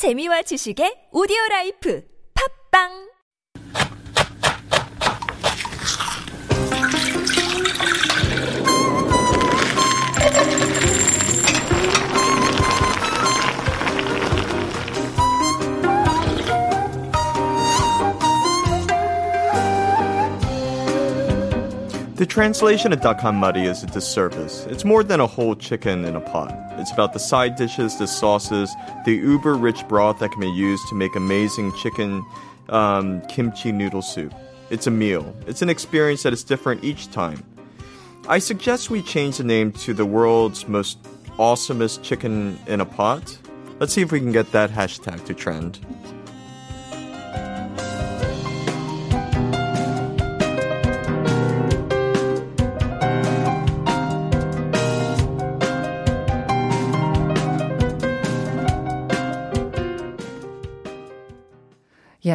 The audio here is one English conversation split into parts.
재미와 지식의 오디오 라이프. 팝빵 The translation of dakanmari is a disservice. It's more than a whole chicken in a pot. It's about the side dishes, the sauces, the uber rich broth that can be used to make amazing chicken um, kimchi noodle soup. It's a meal. It's an experience that is different each time. I suggest we change the name to the world's most awesomest chicken in a pot. Let's see if we can get that hashtag to trend.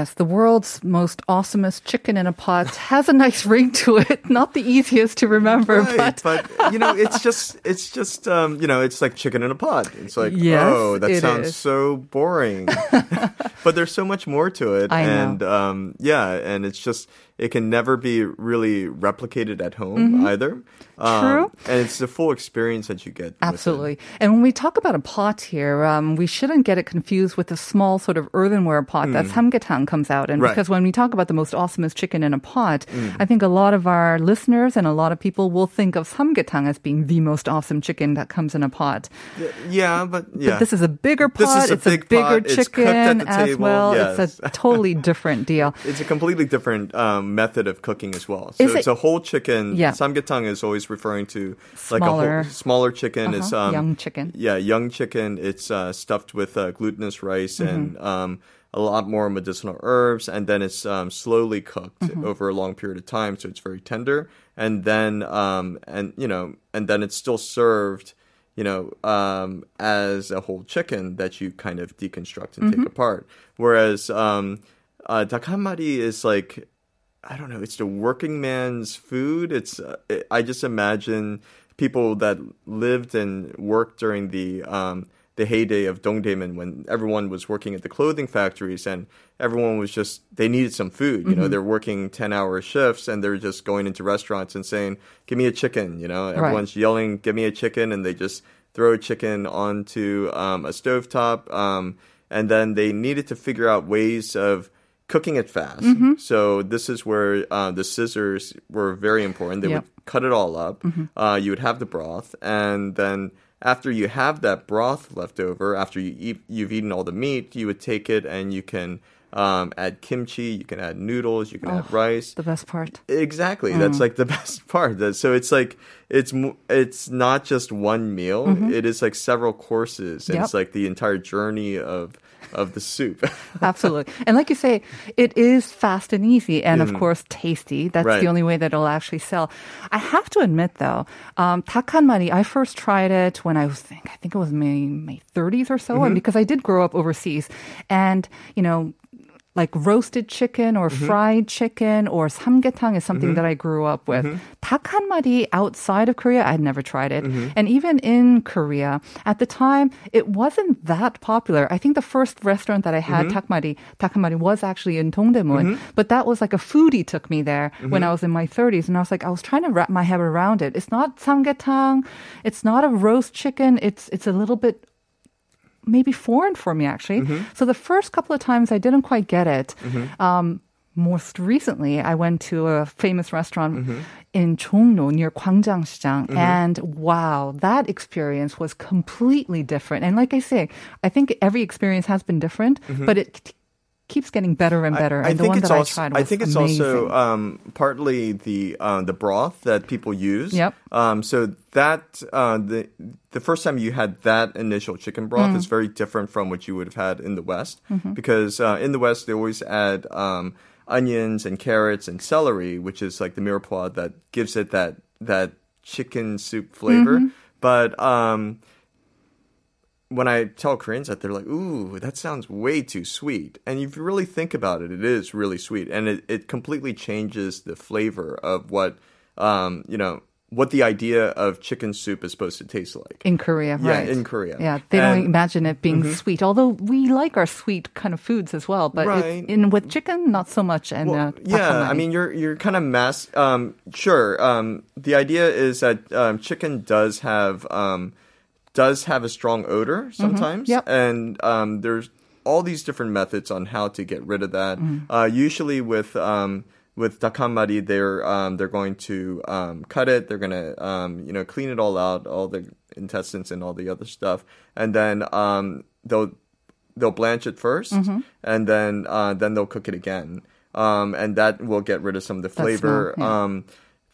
Yes, the world's most awesomest chicken in a pot has a nice ring to it. Not the easiest to remember, Right, but but you know, it's just it's just um, you know, it's like chicken in a pot. It's like, Yes, oh, that sounds is. so boring. but there's so much more to it, I know. and um, yeah, and it's just it can never be really replicated at home either. Um, Mm-hmm. True. and it's the full experience that you get. Absolutely. And when we talk about a pot here, um, we shouldn't get it confused with the small sort of earthenware pot that samgyetang comes out in. Right. Because when we talk about the most awesomest chicken in a pot, Hmm. I think a lot of our listeners and a lot of people will think of samgyetang as being the most awesome chicken that comes in a pot. Yeah, but yeah, But this is a bigger This pot. is a it's big a bigger pot. It's cooked at chicken the as well. Yes. It's a totally different deal. It's a completely different um, method of cooking as well. So it's it- a whole chicken. Yeah. Samgyetang is always referring to like a Smaller. whole, smaller chicken. It's Uh-huh. um, Young chicken. Yeah, young chicken. It's uh, stuffed with uh, glutinous rice and Mm-hmm. um, a lot more medicinal herbs, and then it's um, slowly cooked Mm-hmm. over a long period of time, so it's very tender. And then um, and you know, and then it's still served. You know, um, as a whole chicken that you kind of deconstruct and Mm-hmm. take apart. Whereas um, uh, dakamari is like I don't know. It's the working man's food. It's uh, it, I just imagine people that lived and worked during the um, the heyday of Dongdaemun when everyone was working at the clothing factories and everyone was just they needed some food. You know, they're working ten hour shifts and they're just going into restaurants and saying, "Give me a chicken." You know, everyone's yelling, "Give me a chicken," and they just throw a chicken onto um, a stovetop. Um, and then they needed to figure out ways of cooking it fast. Mm-hmm. So this is where uh, the scissors were very important. They Yep. Mm-hmm. would cut it all up. Uh, you would have the broth, and then after you have that broth left over, after you eat, you've eaten all the meat, you would take it and you can um, add kimchi. You can add noodles. You can add rice. The best part. Exactly. Mm. That's like the best part. So it's like it's it's not just one meal. It is like several courses, and Mm-hmm. Yep. it's like the entire journey of of the soup. Absolutely. And like you say, it is fast and easy and of course tasty. That's Right. the only way that it'll actually sell. I have to admit though, um, takhanmari, I first tried it when I was, I think it was my, my 30s or so. And because I did grow up overseas and, you know, like roasted chicken or mm-hmm. fried chicken or samgyetang is something mm-hmm. that I grew up with. Mm-hmm. Takhanmari outside of Korea, I'd never tried it. And even in Korea, at the time, it wasn't that popular. I think the first restaurant that I had takmari, takhanmari was actually in Dongdaemun, but that was like a foodie took me there when I was in my 30s and I was like I was trying to wrap my head around it. It's not samgyetang, it's not a roast chicken. It's it's a little bit maybe foreign for me actually. Mm-hmm. So the first couple of times I didn't quite get it. Mm-hmm. Um, most recently, I went to a famous restaurant mm-hmm. in Chongno near Gwangjang and wow, that experience was completely different. And like I say, I think every experience has been different, but it keeps getting better and better. I, and the think one it's that also, I tried was I think it's amazing. also um, partly the uh, the broth that people use. Yep. Um, so that uh, the the first time you had that initial chicken broth Mm. is very different from what you would have had in the West Mm-hmm. because uh, in the West they always add um, onions and carrots and celery, which is like the mirepoix that gives it that that chicken soup flavor. Mm-hmm. But um, when I tell Koreans that, they're like, "Ooh, that sounds way too sweet." And if you really think about it, it is really sweet, and it, it completely changes the flavor of what um, you know what the idea of chicken soup is supposed to taste like. In Korea, Yeah, right? in Korea. Yeah, they don't Mm-hmm. imagine it being sweet. Although we like our sweet kind of foods as well, but Right. in with chicken, not so much. And Well, uh, yeah, I mean, you're you're kind of mass. Um, sure. Um, the idea is that um, chicken does have um, does have a strong odor sometimes, Yep. and um, there's all these different methods on how to get rid of that. Mm. Uh, usually with um, with dakamari, they're um, they're going to um, cut it. They're gonna um, you know clean it all out, all the intestines and all the other stuff, and then um, they'll they'll blanch it 1st Mm-hmm. and then uh, then they'll cook it again, um, and that will get rid of some of the flavor. smell, yeah.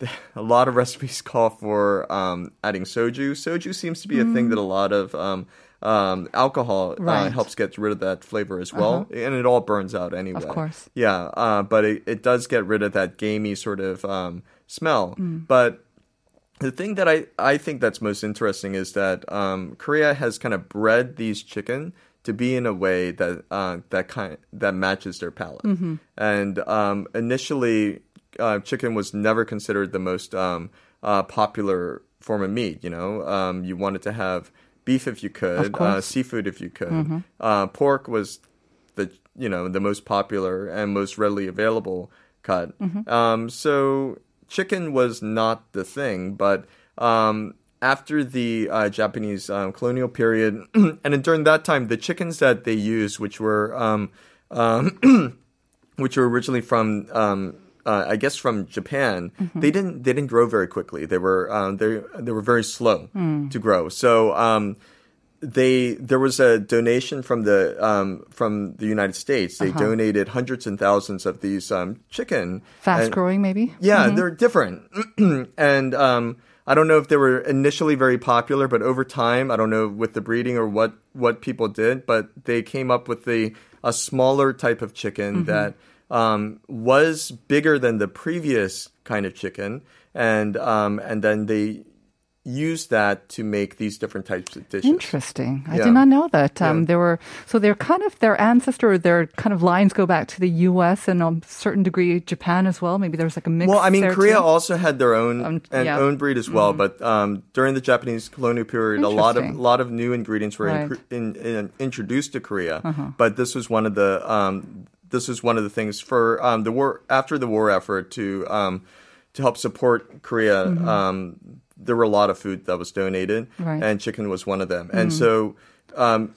A lot of recipes call for um, adding soju. Soju seems to be a thing that a lot of um, um, alcohol uh, helps get rid of that flavor as well, and it all burns out anyway. Of course. Yeah, uh, but it, it does get rid of that gamey sort of um, smell. Mm. But the thing that I, I think that's most interesting is that um, Korea has kind of bred these chicken to be in a way that uh, that kind that matches their palate. Mm-hmm. And um, initially, uh, chicken was never considered the most um, uh, popular form of meat. You know, um, you wanted to have beef if you could. Mm-hmm. uh, seafood if you could. Uh, pork was the you know the most popular and most readily available cut. Mm-hmm. Um, so chicken was not the thing, but um, after the uh, Japanese um, colonial period, and during that time, the chickens that they used, which were um, um, which were originally from um, uh, I guess from Japan, they didn't they didn't grow very quickly. They were um, they they were very slow to grow. So um, they there was a donation from the um, from the United States. They donated hundreds and thousands of these um, chicken. fast And- growing, maybe. yeah, they're different. and um, I don't know if they were initially very popular, but over time, I don't know with the breeding or what, what people did, but they came up with the a smaller type of chicken that um, was bigger than the previous kind of chicken, and um, and then they used that to make these different types of dishes. Interesting. I Yeah. did not know that. Um, Yeah. There were so they're kind of their ancestor, their kind of lines go back to the U.S. and a certain degree Japan as well. Maybe there's like a mix. Well, I mean, Korea too. also had their own Um, and yeah. Mm-hmm. own breed as well, but um, during the Japanese colonial period, a lot of lot of new ingredients were Right. incre- in, in, introduced to Korea. Uh-huh. But this was one of the um, this was one of the things for um, the war after the war effort to um, to help support Korea. Um, there were a lot of food that was donated, Mm-hmm. Right. Mm-hmm. and chicken was one of them. And so um,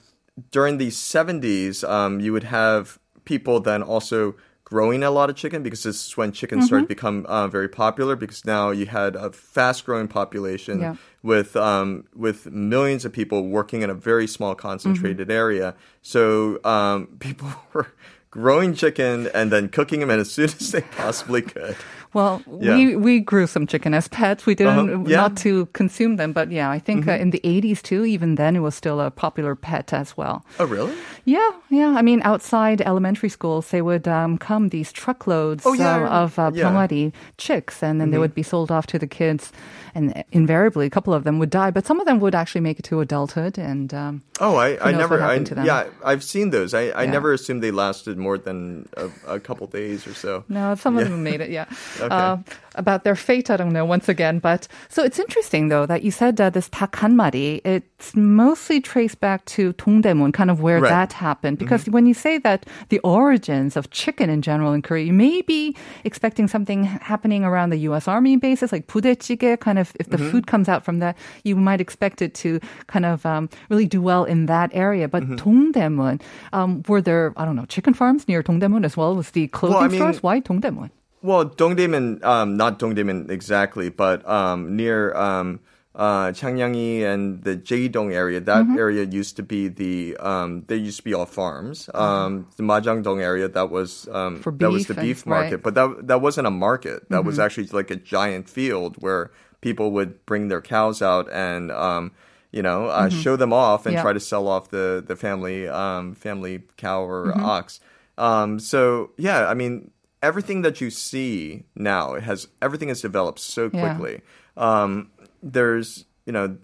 during the 70s, um, you would have people then also growing a lot of chicken because this is when chicken Mm-hmm. started to become uh, very popular because now you had a fast growing population Yeah. with um, with millions of people working in a very small concentrated Mm-hmm. area. So um, people were growing chicken and then cooking them in as soon as they possibly could. Well, Yeah. we we grew some chicken as pets. We didn't Uh-huh. Yeah. Mm-hmm. not to consume them, but yeah, I think uh, in the 80s too. Even then, it was still a popular pet as well. Oh, really? Yeah, yeah. I mean, outside elementary schools, they would um, come these truckloads Oh, yeah. uh, of uh, Yeah. Mm-hmm. 병아리 chicks, and then they would be sold off to the kids. And invariably, a couple of them would die, but some of them would actually make it to adulthood. And um, Oh, I, I knows never. what I, happened to them? yeah, I've seen those. I, I Yeah. never assumed they lasted more than a, a couple days or so. No, some of Yeah. them made it, yeah. Okay. Uh, about their fate, I don't know, once again. But so it's interesting, though, that you said uh, this 닭 한 마리, it's mostly traced back to Dongdaemun, kind of where Right. that happened. Because when you say that the origins of chicken in general in Korea, you may be expecting something happening around the U.S. Army bases, like 부대찌개, kind of, if the food comes out from that, you might expect it to kind of um, really do well in that area. But Dongdaemun, um, were there, I don't know, chicken farms near Dongdaemun as well? Was the clothing I mean- stores? Why Dongdaemun? Well, Dongdaemun, um, not Dongdaemun exactly, but um, near um, uh, and the Jaedong area. That Mm-hmm. area used to be the um, there used to be all farms. Um, the Majangdong area that was um, that was beef the and- beef market, right. but that that wasn't a market. That was Mm-hmm. actually like a giant field where people would bring their cows out and. Um, you know, uh, show them off and Mm-hmm. Try to sell off the the family um, family cow or Mm-hmm. ox. Um, so yeah, I mean, everything that you see now it has everything has developed so Yeah. quickly. Um, there's you know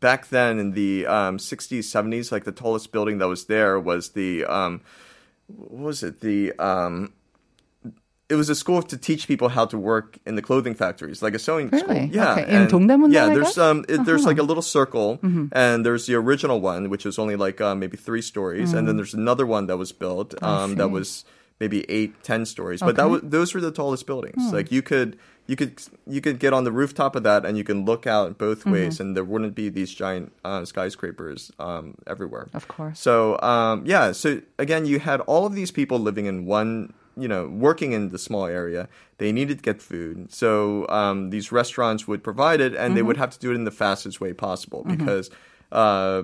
back then in the um, 60s 70s like the tallest building that was there was the um, what was it the um, it was a school to teach people how to work in the clothing factories, like a sewing school. Really? Yeah, Okay. In Dongdaemun Yeah, then, I there's? Uh-huh. um, there's like a little circle, and there's the original one, which was only like uh, maybe three stories, and then there's another one that was built um, that Mm. was maybe eight, ten stories. But that was those were the tallest buildings. Hmm. Like you could. You could you could get on the rooftop of that and you can look out both Mm-hmm. ways and there wouldn't be these giant uh, skyscrapers um, everywhere. Of course. So um, yeah, so again, you had all of these people living in one, you know, working in the small area. They needed to get food, so um, these restaurants would provide it, and they would have to do it in the fastest way possible because, uh,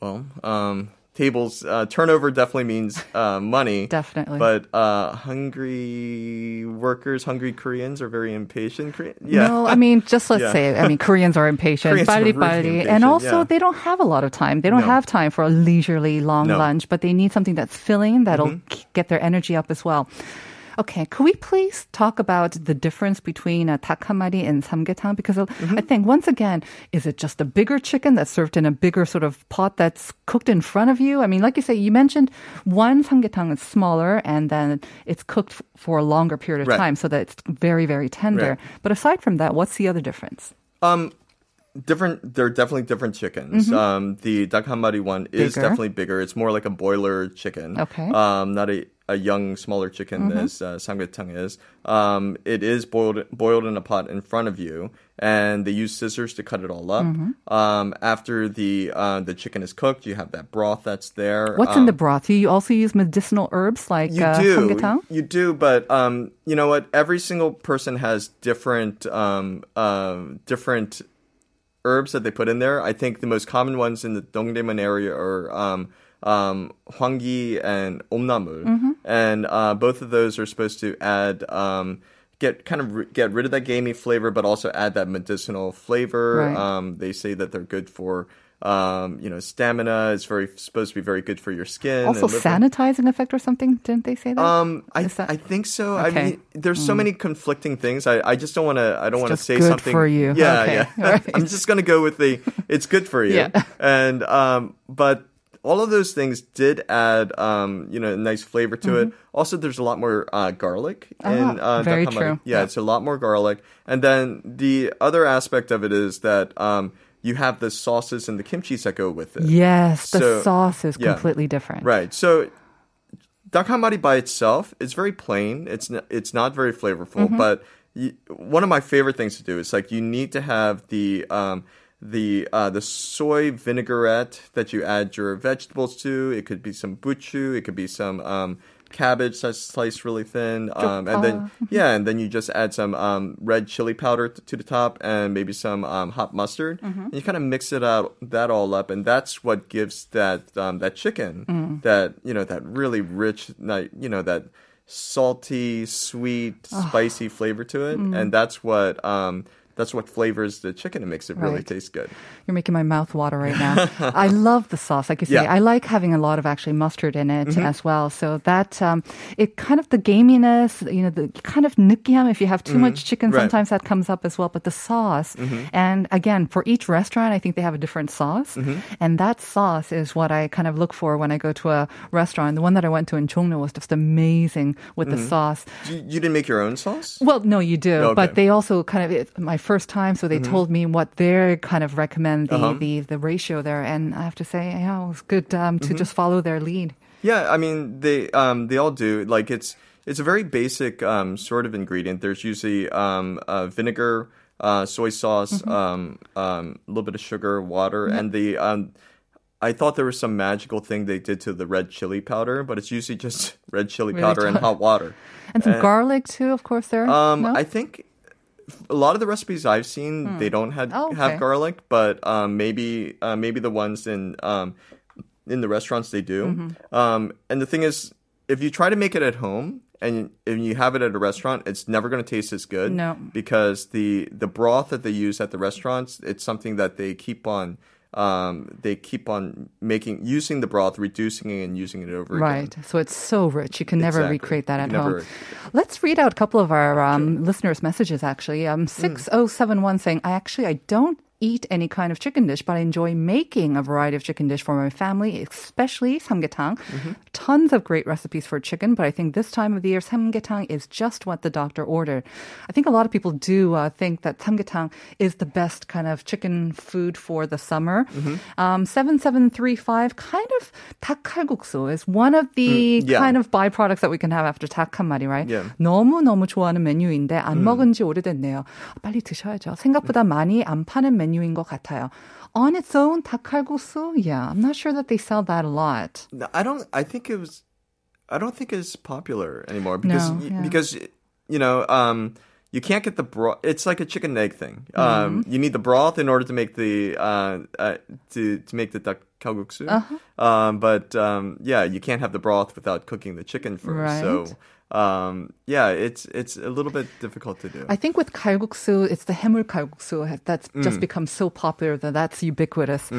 well, um, tables. Uh, turnover definitely means uh, money. definitely. But uh, hungry workers, hungry Koreans are very impatient. Yeah. No, I mean, just let's yeah. say, I mean, Koreans are impatient. Koreans body, body. Impatient, and also, yeah. they don't have a lot of time. They don't no. have time for a leisurely long no. lunch, but they need something that's filling that'll mm-hmm. get their energy up as well. Okay, could we please talk about the difference between a takhamari and samgyetang? Because uh, Mm-hmm. I think once again, is it just a bigger chicken that's served in a bigger sort of pot that's cooked in front of you? I mean, like you say, you mentioned one samgyetang is smaller and then it's cooked f- for a longer period of Right. time so that it's very, very tender. Right. But aside from that, what's the other difference? Um, different. They're definitely different chickens. Um, the dakhamari one is Bigger. definitely bigger. It's more like a boiler chicken. Okay. Um, not a a young, smaller chicken as uh, samgyetang is. Um, it is boiled boiled in a pot in front of you, and they use scissors to cut it all up. Um, after the uh, the chicken is cooked, you have that broth that's there. What's in the broth? Do you also use medicinal herbs like You uh, do, samgyetang? you do, but um, you know what? Every single person has different, um, uh, different herbs that they put in there. I think the most common ones in the Dongdaemun area are um, hwangi and omnamul, Mm-hmm. and uh, both of those are supposed to add. Um, Get kind of ri- get rid of that gamey flavor, but also add that medicinal flavor. Right. Um, they say that they're good for, um, you know, stamina. It's very supposed to be very good for your skin. Also, sanitizing effect or something? Didn't they say that? Um, I that- I think so. Okay. Mm. I mean, there's so many conflicting things. I, I just don't want to. I don't want to say good something for you. Yeah, Okay. yeah. Right. I'm just gonna go with the. It's good for you. Yeah. And um, but all of those things did add um, you know, a nice flavor to it. Also, there's a lot more uh, garlic in Mm-hmm. Ah, uh, very true. Yeah, Yeah. it's a lot more garlic. And then the other aspect of it is that um, you have the sauces and the kimchi that go with it. yes, the so- sauce is yeah. completely different. Right. So dakhamari by itself is very plain. It's n- it's not very flavorful, Mm-hmm. but y one of my favorite things to do is like you need to have the um the uh, the soy vinaigrette that you add your vegetables to. It could be some buchu. It could be some um, cabbage that's sliced really thin, um, and then yeah, and then you just add some um, red chili powder t- to the top and maybe some um, hot mustard. Mm-hmm. And you kind of mix it out that all up, and that's what gives that um, that chicken Mm. that you know that really rich, you know that salty, sweet, Ah. spicy flavor to it, and that's what um, that's what flavors the chicken and makes it right. really taste good. You're making my mouth water right now. I love the sauce. Like you say, yeah. I like having a lot of actually mustard in it mm-hmm. as well. So that um, it kind of the gaminess, you know, the kind of nukyam. If you have too mm-hmm. much chicken, right. sometimes that comes up as well. But the sauce, mm-hmm. and again, for each restaurant, I think they have a different sauce, mm-hmm. and that sauce is what I kind of look for when I go to a restaurant. The one that I went to in Chungno was just amazing with the mm-hmm. sauce. You, you, didn't make your own sauce? Well, no, you do, oh, okay. but they also kind of it, my first time, so they told me what they kind of recommend the, Uh-huh. the the ratio there, and I have to say, yeah, it was good um, to just follow their lead. Yeah, I mean they um they all do. Like it's it's a very basic um sort of ingredient. There's usually um uh, vinegar, uh, soy sauce, um um a little bit of sugar, water, and the um. I thought there was some magical thing they did to the red chili powder, but it's usually just red chili Really powder and hot water. And some garlic too, of course. There, Um, no? I think a lot of the recipes I've seen they don't have Oh, okay. have garlic, but um, maybe uh, maybe the ones in um, in the restaurants they do. Mm-hmm. Um, and the thing is, if you try to make it at home and if you have it at a restaurant, it's never going to taste as good. No. because the the broth that they use at the restaurants, it's something that they keep on. Um, they keep on making using the broth, reducing it, and using it over Right. again. Right. So it's so rich. You can never Exactly. recreate that at home. Let's read out a couple of our um, listeners' messages, actually. Um, 6071 saying, I actually, I don't eat any kind of chicken dish, but I enjoy making a variety of chicken dish for my family, especially samgyetang. Tons of great recipes for chicken, but I think this time of the year, samgyetang is just what the doctor ordered. I think a lot of people do uh, think that samgyetang is the best kind of chicken food for the summer. Um, 7735, kind of 닭칼국수 is one of the Mm, yeah. kind of byproducts that we can have after 닭 한 마리, right? Yeah. 너무너무 좋아하는 메뉴인데 안 먹은 지 오래됐네요. 빨리 드셔야죠. 생각보다 많이 안 파는 메뉴 메뉴인 것 같아요. On its own, 닭칼국수? Yeah, I'm not sure that they sell that a lot. No, I don't, I think it was, I don't think it's popular anymore because, no, yeah. because, you know, um, you can't get the broth. It's like a chicken egg thing. Mm. Um, mm-hmm. you need the broth in order to make the uh, uh to to make the dak kalguksu. Uh-huh. Um, but um, yeah, you can't have the broth without cooking the chicken first. Right. So um, yeah, it's it's a little bit difficult to do. I think with kalguksu, it's the 해물 kalguksu that's just become so popular that that's ubiquitous.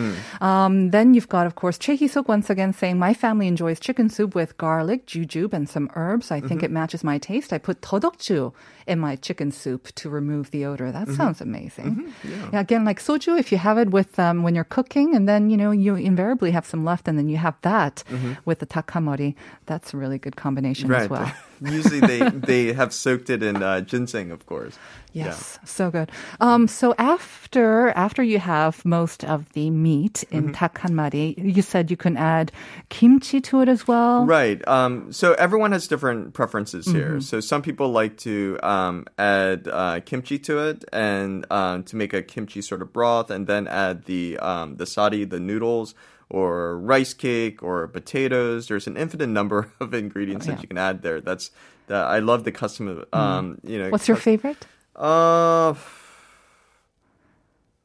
Um, then you've got, of course, Choi Hee-suk once again saying, my family enjoys chicken soup with garlic, jujube, and some herbs. I think it matches my taste. I put todokju in my chicken soup to remove the odor. That sounds amazing. Yeah. Again, like soju, if you have it with um, when you're cooking, and then you know you invariably have some left, and then you have that with the takamori. That's a really good combination as well. Usually they, they have soaked it in uh, ginseng, of course. Yes, yeah. so good. Um, so after after you have most of the meat in mm-hmm. you said you can add kimchi to it as well. Right. Um, so everyone has different preferences here. Mm-hmm. So some people like to um, add uh, kimchi to it and um, to make a kimchi sort of broth, and then add the um, the sari, the noodles or rice cake, or potatoes. There's an infinite number of ingredients Oh, yeah. that you can add there. That's that I love the custom. Um, you know, Mm. What's your favorite? Uh,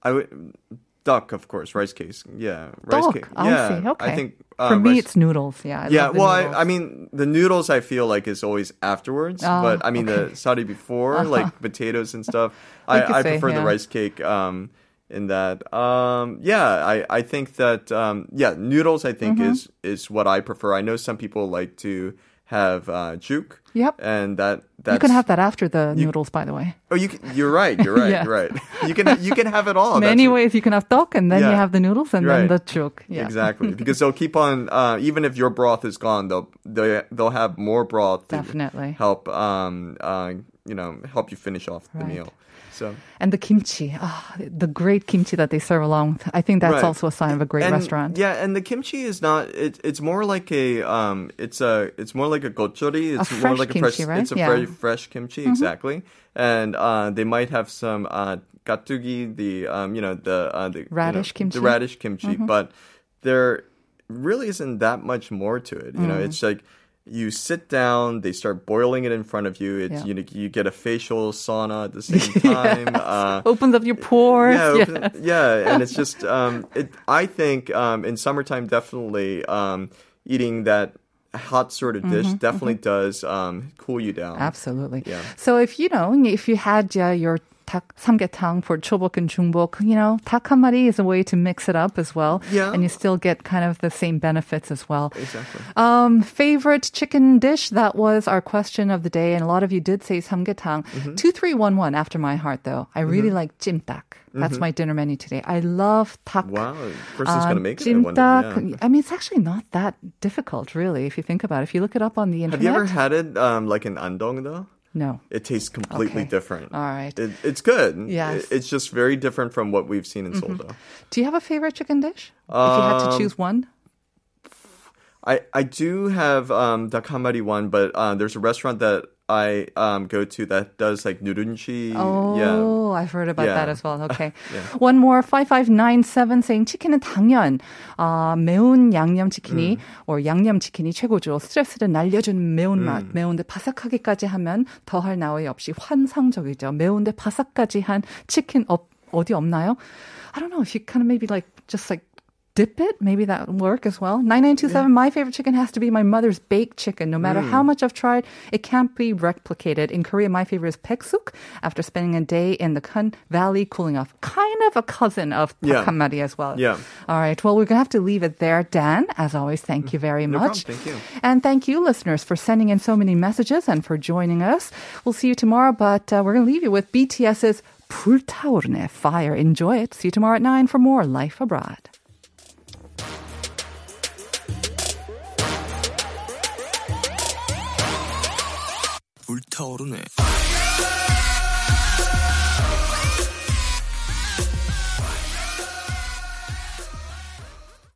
I would duck, of course. Rice cake. Yeah, rice Duck. cake. I yeah, see. Okay. I think uh, For me, rice- it's noodles. Yeah. I yeah, well. I, I mean, the noodles I feel like is always afterwards, Oh, but I mean the sari before, like potatoes and stuff. I, I say, prefer the rice cake. Um, in that, um, yeah, I, I think that um, yeah, noodles I think Mm-hmm. is is what I prefer. I know some people like to have uh, juk. Yep. and that that's, you can have that after the noodles, by the way. Oh, you can, you're right. You're right. Yeah. You're right. You can you can have it all. Many That's- ways you can have duck, and then you have the noodles, and then the juk. Yeah. Exactly, because they'll keep on. Uh, even if your broth is gone, they'll they, they'll have more broth to Definitely. help. Um, uh, you know, help you finish off the meal. So And the kimchi, ah, the great kimchi that they serve along. with- I think that's Right. also a sign of a great and, restaurant. Yeah, and the kimchi is not. It, it's more like a. Um, it's a. It's more like a gochuri. It's more fresh like a fresh. right? It's a Yeah. very fresh kimchi, exactly. And uh, they might have some uh, gatugi, the um, you know the uh, the you know, Radish kimchi? the radish kimchi, but there really isn't that much more to it. You know, Mm. it's like. You sit down, they start boiling it in front of you. It's Yeah. you know, you get a facial sauna at the same time. uh, Opens up your pores. yeah, open- yeah, and it's just um, it. I think um, in summertime, definitely um, eating that hot sort of dish definitely does um, cool you down. Absolutely. Yeah. So if you know, if you had uh, your 닭 삼계탕 for 초복 and 중복, you know, 닭 한 마리 is a way to mix it up as well. Yeah. And you still get kind of the same benefits as well. Exactly. Um, favorite chicken dish? That was our question of the day, and a lot of you did say samgyetang. Mm-hmm. Two three one one after my heart, though. I really like 찜닭. That's my dinner menu today. I love 닭. Mm-hmm. Wow, person's uh, gonna make it. I wonder, 찜닭. yeah. I mean, it's actually not that difficult, really, if you think about it. If you look it up on the internet. Have you ever had it um, like in andong though? No. It tastes completely Okay. different. All right. It, it's good. Yes. It- it's just very different from what we've seen in Seoul. Do you have a favorite chicken dish? if you had to Um, choose one? I, I do have um, the kamari one, but uh, there's a restaurant that I um, go to that does like nurunchi. Yeah. Oh, I've heard about Yeah. that as well. Okay. One more 5597 saying 치킨은 당연 아, 매운 양념 치킨이 or 양념 치킨이 최고죠. 스트레스를 날려주는 매운맛. 매운데 바삭하게까지 하면 더할 나위 없이 환상적이죠. 매운데 바삭까지 한 치킨 없, 어디 없나요? I don't know if you kind of maybe like just like dip it, maybe that would work as well. 9927, my favorite chicken has to be my mother's baked chicken. No matter how much I've tried, it can't be replicated. In Korea, my favorite is peksuk after spending a day in the Kun Valley cooling off. Kind of a cousin of Yeah. pakhamari as well. Yeah. All right. Well, we're going to have to leave it there. Dan, as always, thank you very No much. problem. Thank you. And thank you, listeners, for sending in so many messages and for joining us. We'll see you tomorrow, but uh, we're going to leave you with BTS's 불타오르네, fire. Enjoy it. See you tomorrow at 9 for more Life Abroad. 타오르네.